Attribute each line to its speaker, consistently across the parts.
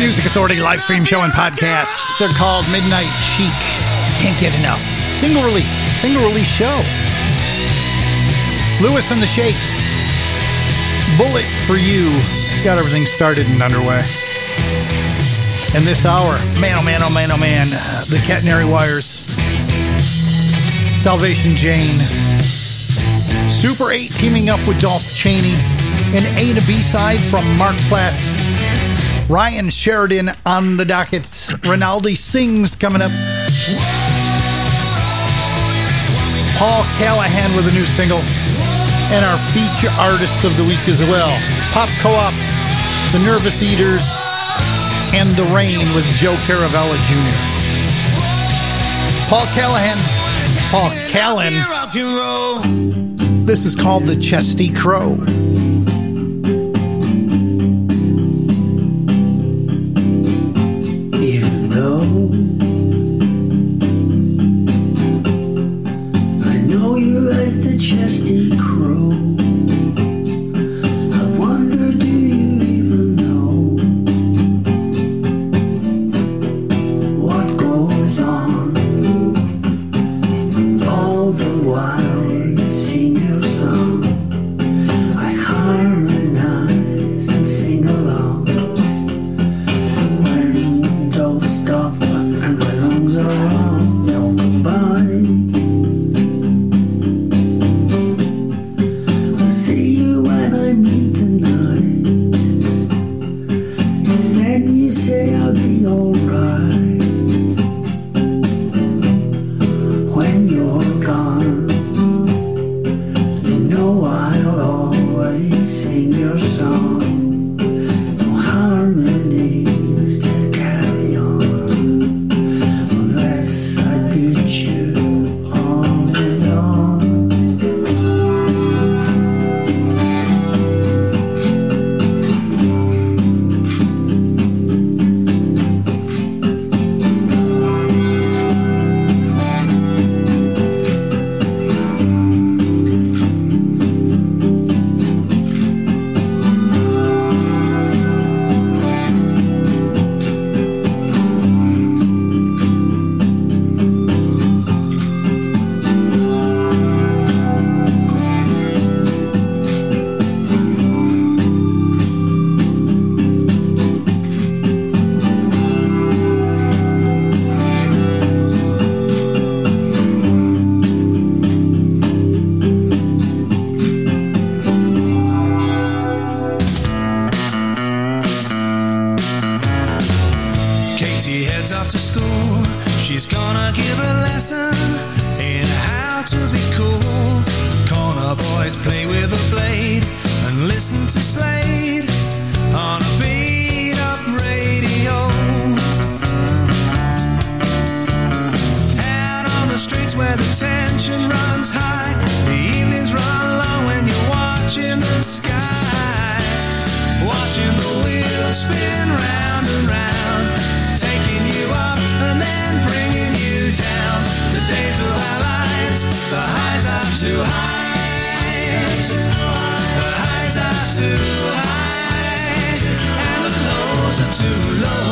Speaker 1: Music Authority live stream show and podcast. They're called Midnight Chic. Can't get enough. Single release. Single release show. Louis and the Shakes. Bullet for you. Got everything started and underway. And this hour, man, oh man, oh man, oh man, uh, the catenary wires. Salvation Jane. Super 8 teaming up with Dolph Chaney. An A to B side from Marc Platt. Ryan Sheridan on the docket. Rinaldi sings coming up. Paul Callahan with a new single. And our feature artist of the week as well. Pop Co-op, The Nervous Eaters, and The Rain with Joe Caravella Jr. Paul Callahan. Paul Callan.
Speaker 2: You rock and roll.
Speaker 1: This is called The Chesty Crow.
Speaker 3: Glory. The
Speaker 4: highs are too high, the highs are too high, and the lows are too low.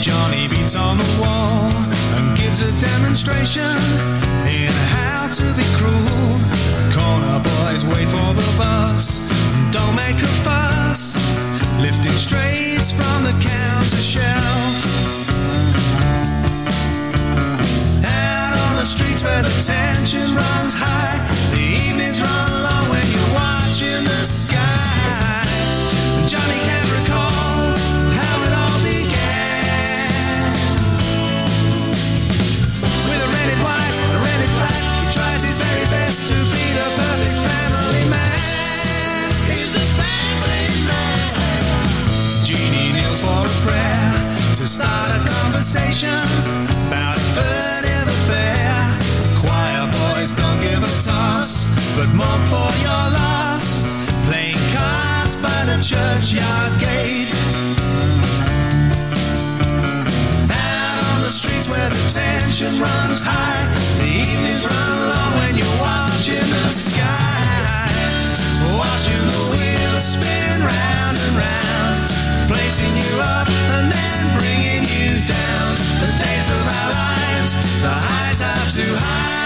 Speaker 4: Johnny beats on the wall and gives a demonstration in how to be cruel. Corner boys wait for the bus, don't make a fuss. Lifting strays from the counter shelf. Tension runs high, for your loss, playing cards by the churchyard gate. Out on the streets where the tension runs high, the evenings run long when you're watching the sky. Watching the wheels spin round and round, placing you up and then bringing you down. The days of our lives, the highs are too high.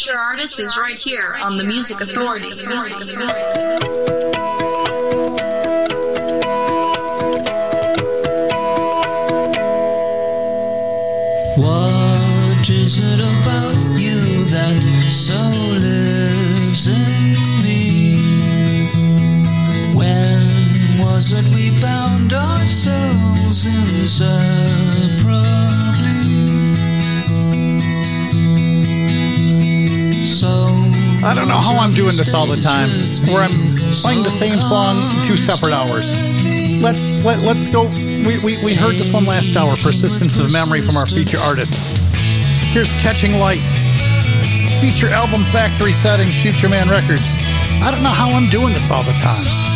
Speaker 5: Feature artist is right here on the Music Authority. The Music Authority.
Speaker 2: I don't know how I'm doing this all the time, where I'm playing the same song two separate hours. Let's let, let's go. We, we, we heard this one last hour, Persistence of Memory from our feature artist. Here's Catching Light, feature album Factory Settings, Futureman Records. I don't know how I'm doing this all the time.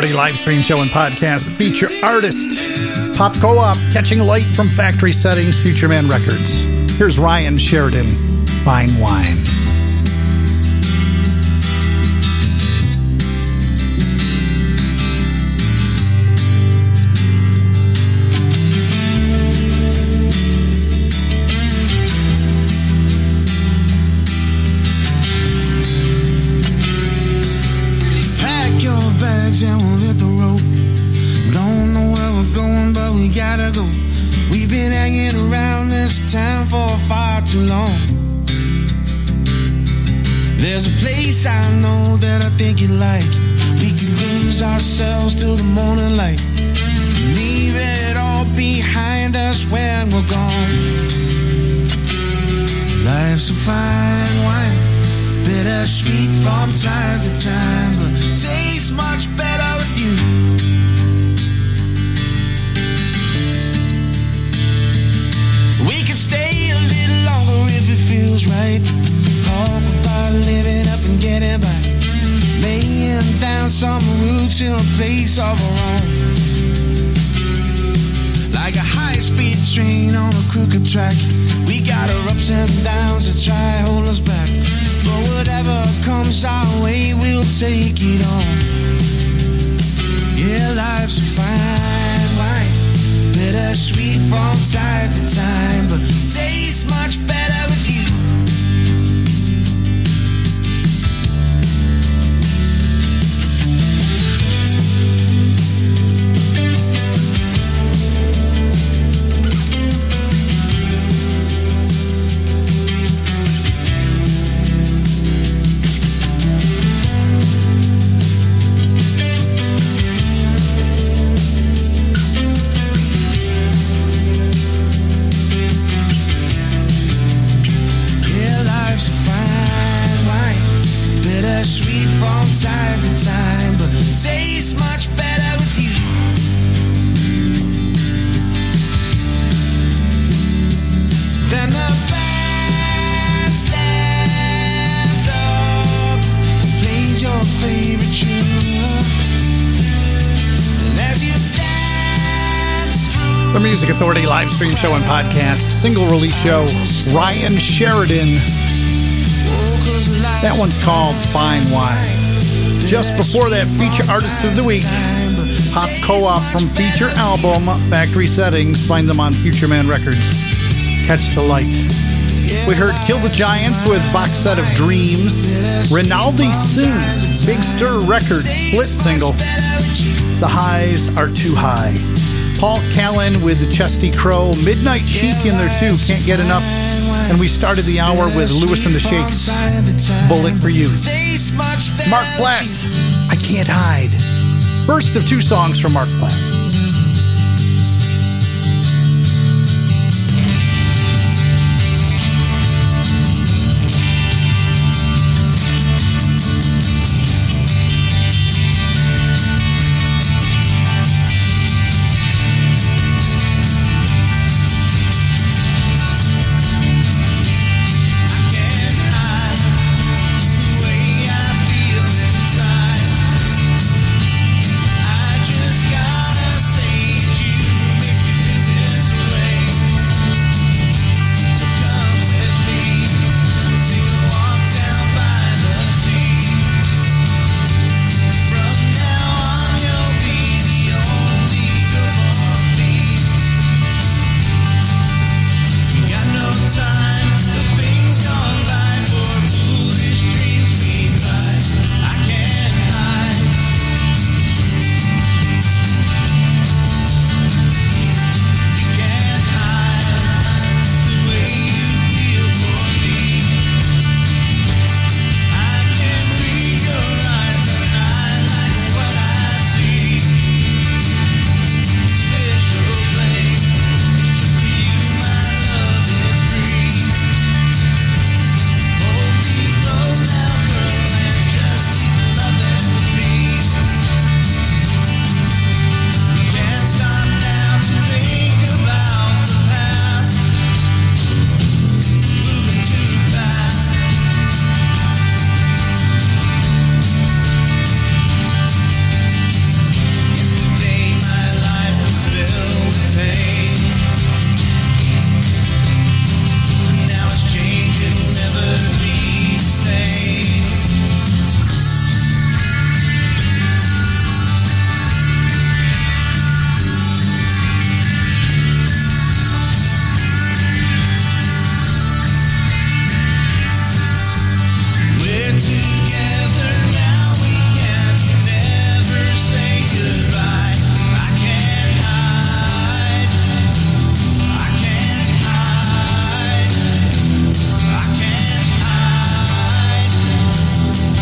Speaker 2: Authority live stream show and podcast feature artist Pop Co-op Catching Light from Factory Settings Futureman Records. Here's Ryan Sheridan, Fine Wine.
Speaker 4: Place I know that I think you'd like. We could lose ourselves till the morning light. Leave it all behind us when we're gone. Life's a fine wine, bittersweet from time to time, but tastes much better with you. We could stay a little longer if it feels right. Talk about living up and getting by. Laying down some roots in a place of our own. Like a high speed train on a crooked track. We got our ups and downs to try hold us back. But whatever comes our way, we'll take it on. Yeah, life's a fine wine. Bittersweet from time to time, but tastes much better with you.
Speaker 1: Stream show and podcast, single release show, Ryan Sheridan. That one's called Fine Wine. Just before that, feature artist of the week, Pop Co-op from feature album Factory Settings. Find them on Futureman Records. Catch the light. We heard Kill the Giants with box set of Dreams. Rinaldi sings Big Stir Records split single. The highs are too high. Paul Callan with the Chesty Crow. Midnight Chic in there too. Can't get enough. And we started the hour with Louis and the Shakes. Bullet for you. Marc Platt. I can't hide. First of two songs from Marc Platt.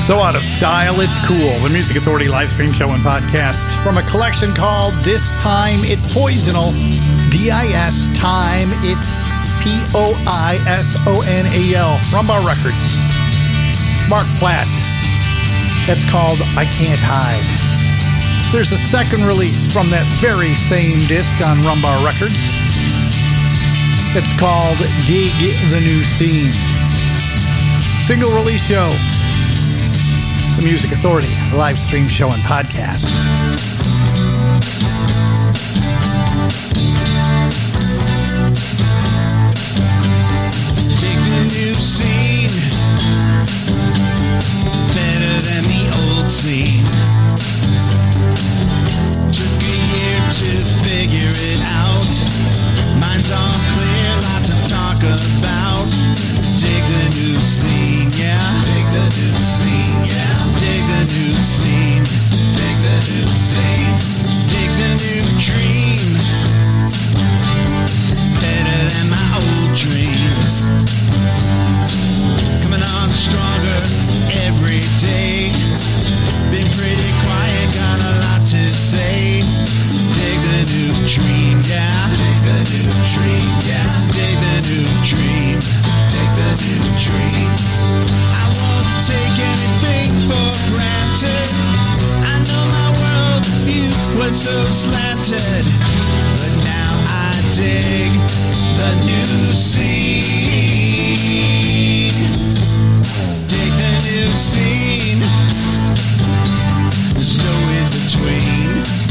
Speaker 1: So out of style, it's cool. The Music Authority live stream show and podcast from a collection called This Time It's Poisonal. D-I-S Time It's P-O-I-S-O-N-A-L. Rum Bar Records. Marc Platt. That's called I Can't Hide. There's a second release from that very same disc on Rum Bar Records. It's called Dig the New Scene. Single release show. The Music Authority live stream show and podcast.
Speaker 4: Take the new scene, better than the old scene. Day. Been pretty quiet, got a lot to say. Dig the new dream, yeah. Dig the new dream, yeah. Dig the new dream. Dig the new dream. I won't take anything for granted. I know my world view was so slanted, but now I dig the new scene. There's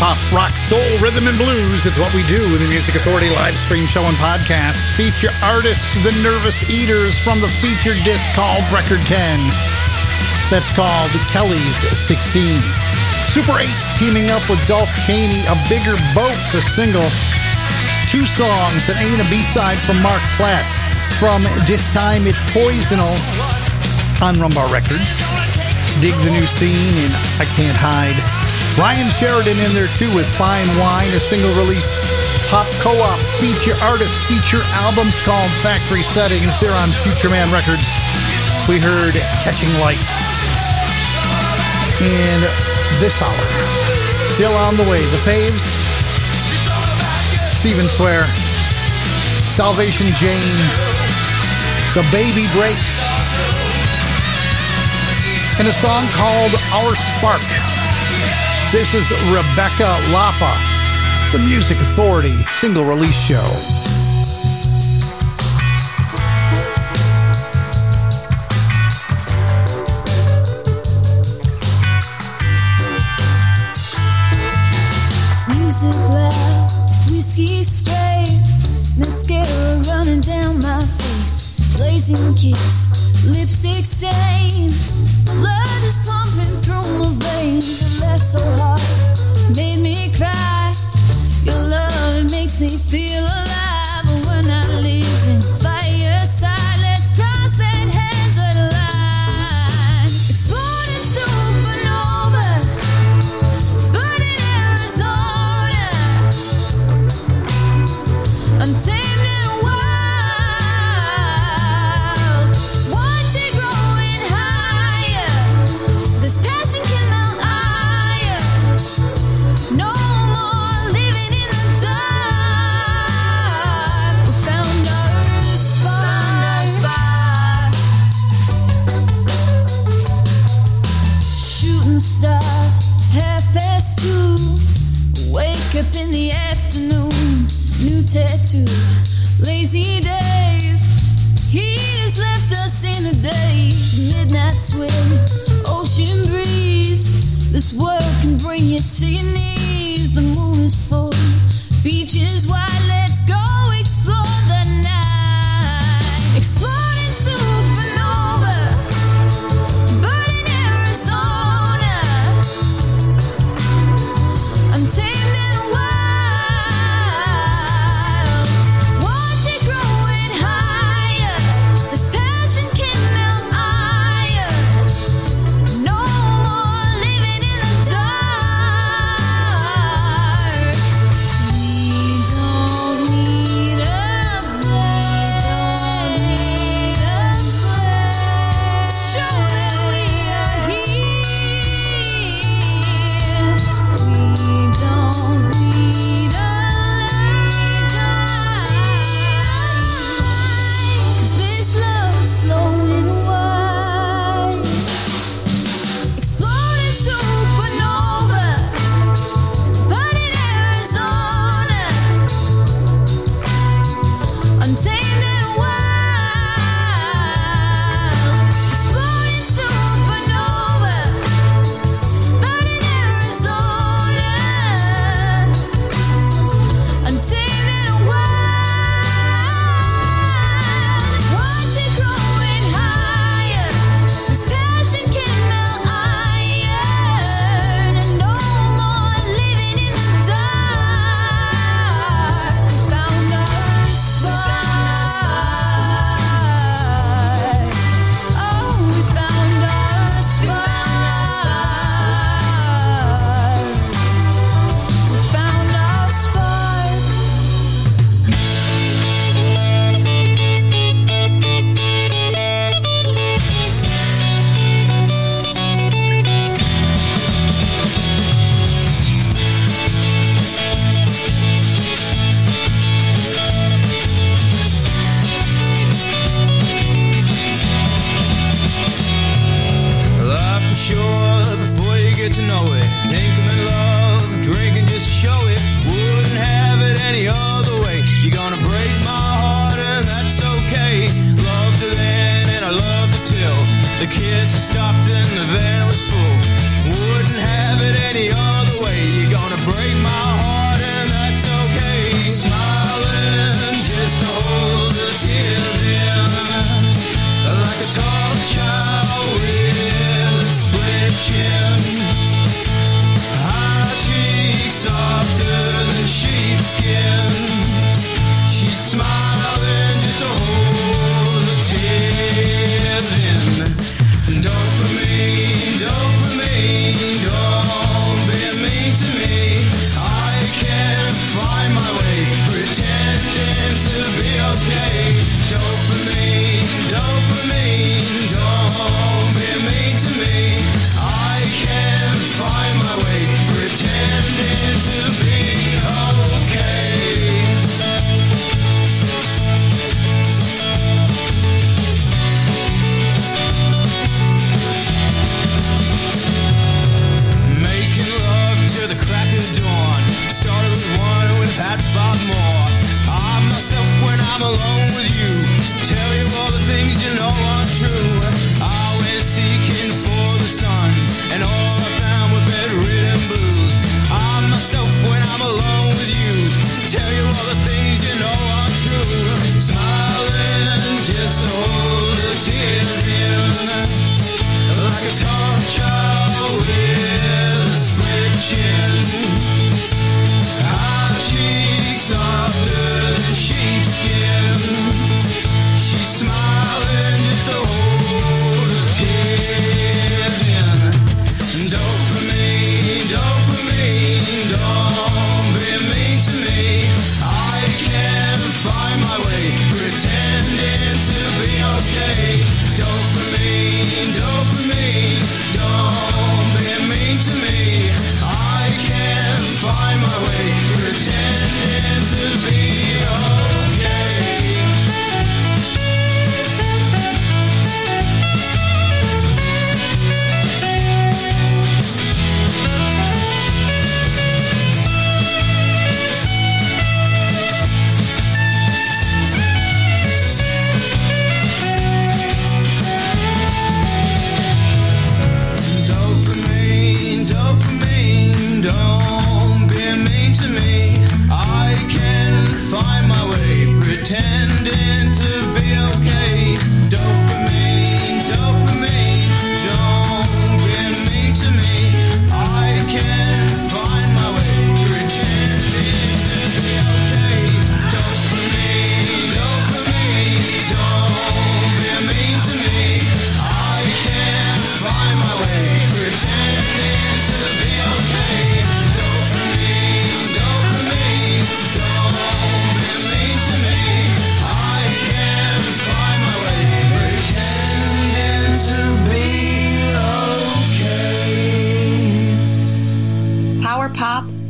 Speaker 1: Pop, rock, soul, rhythm, and blues. It's what we do in the Music Authority live stream show and podcast. Feature artists, The Nervous Eaters from the featured disc called Record 10. That's called Kelly's 16. Super 8 teaming up with Dolph Chaney, A Bigger Boat, the single. Two songs, an A and a B side from Marc Platt. From This Time It's Poisonal on Rum Bar Records. Dig the new scene and I Can't Hide. Ryan Sheridan in there too with Fine Wine, a single release pop co-op feature artist feature albums called Factory Settings. They're on Futureman Records. We heard Catching Light. And this hour, still on the way, the faves, Steven Swear, Salvation Jane, The Baby Breaks, and a song called Our Spark. This is Rebecca Lapa, the Music Authority single release show.
Speaker 6: Music loud, whiskey straight, mascara running down my face, blazing kiss, lipstick stain, blood is pumping through my veins. Laughed so hard, made me cry. Your love it makes me feel alive. But when I live Lazy days, heat has left us in a daze. Midnight swim, ocean breeze. This world can bring you to your knees.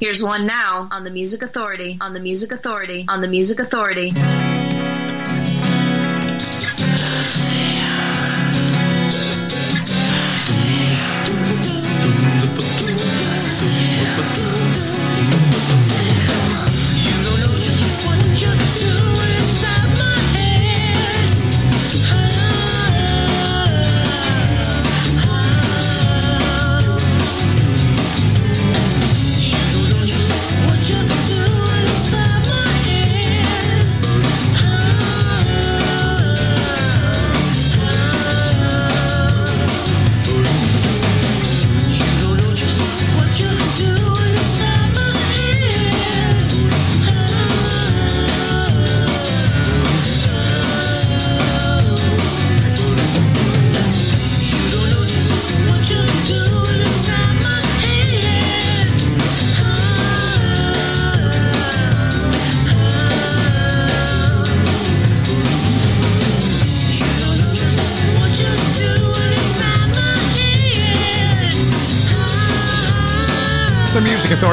Speaker 5: Here's one now on the Music Authority. On the Music Authority. On the Music Authority.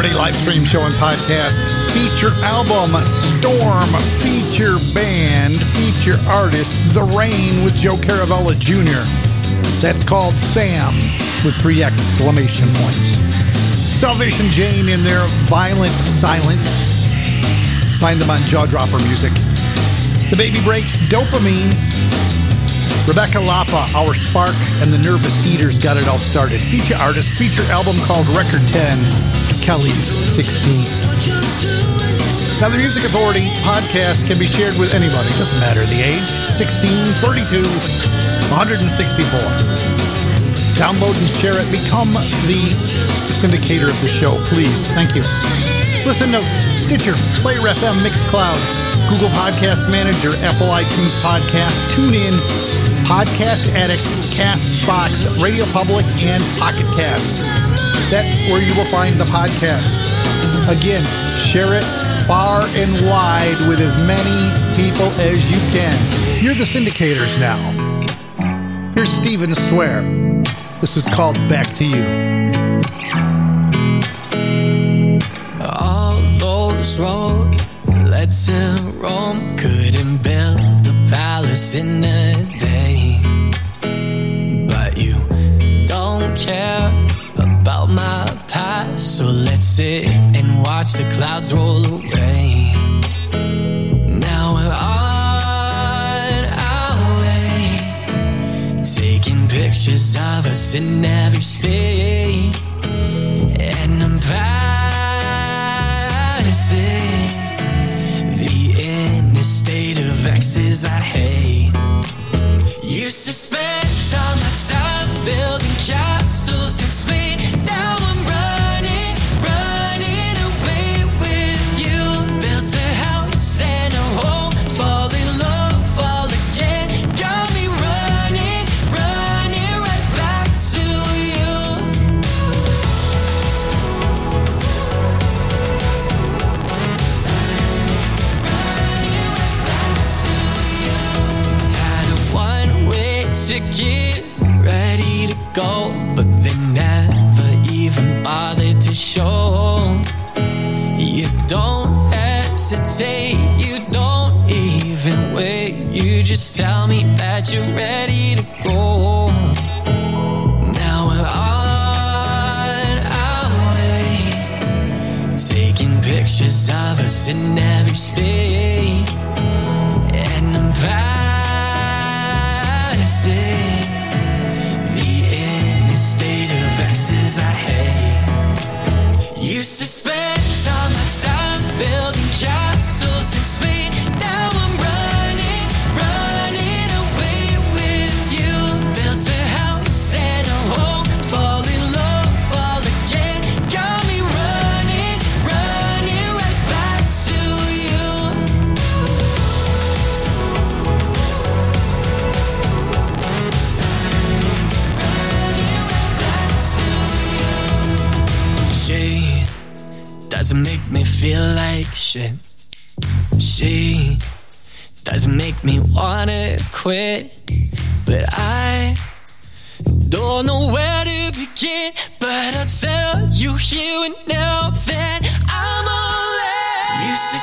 Speaker 1: Authority live stream show and podcast. Feature album Storm. Feature band. Feature artist The Rain with Joe Caravella Jr. That's called Sam with three exclamation points. Salvation Jane in their Violent Silence. Find them on Jawdropper Music. The Baby Break, Dopamine. Rebecca Lapa, Our Spark, and the Nervous Eaters got it all started. Feature artist, feature album called Record 10, Kelly's 16. Now, the Music Authority podcast can be shared with anybody. Doesn't matter the age 16, 32, 164. Download and share it. Become the syndicator of the show, please. Thank you. Listen notes, Stitcher, Player FM, Mixcloud, Google Podcast Manager, Apple iTunes Podcast, TuneIn, Podcast Addict, Castbox, Radio Public, and Pocket Cast. That's where you will find the podcast. Again, share it far and wide with as many people as you can. You're the syndicators now. Here's Steven Swear. This is called Back to You.
Speaker 2: All those roads led to Rome. Couldn't build the palace in a day. But you don't care about my past. So let's sit and watch the clouds roll away. Now we're on our way. Taking pictures of us in every state. And I'm passing the inner state of exes I hate. You don't hesitate, you don't even wait. You just tell me that you're ready to go. Now we're on our way, taking pictures of us in every state. And I'm passing feel like shit. She doesn't make me wanna quit. But I
Speaker 6: Don't know where to begin, but I'll tell you here and now that I'm all in. Used to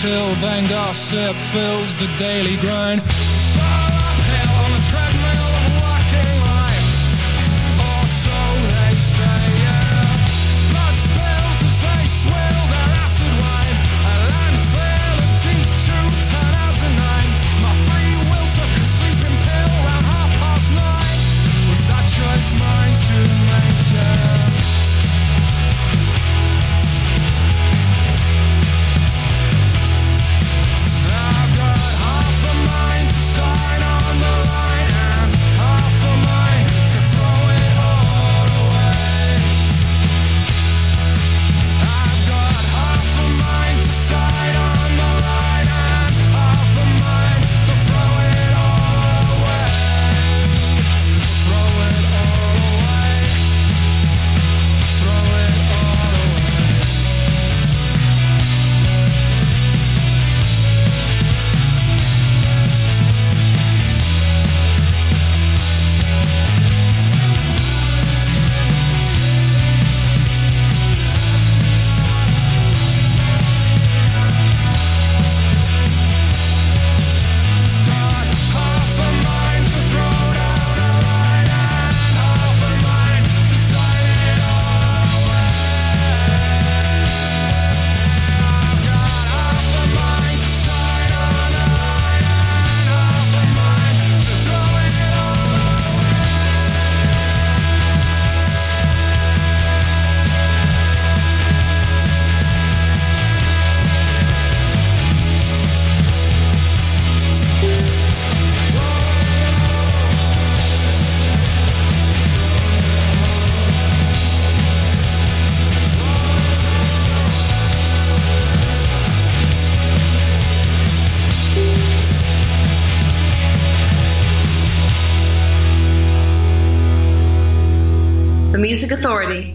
Speaker 6: Until then, gossip fills the daily grind.
Speaker 4: Music Authority.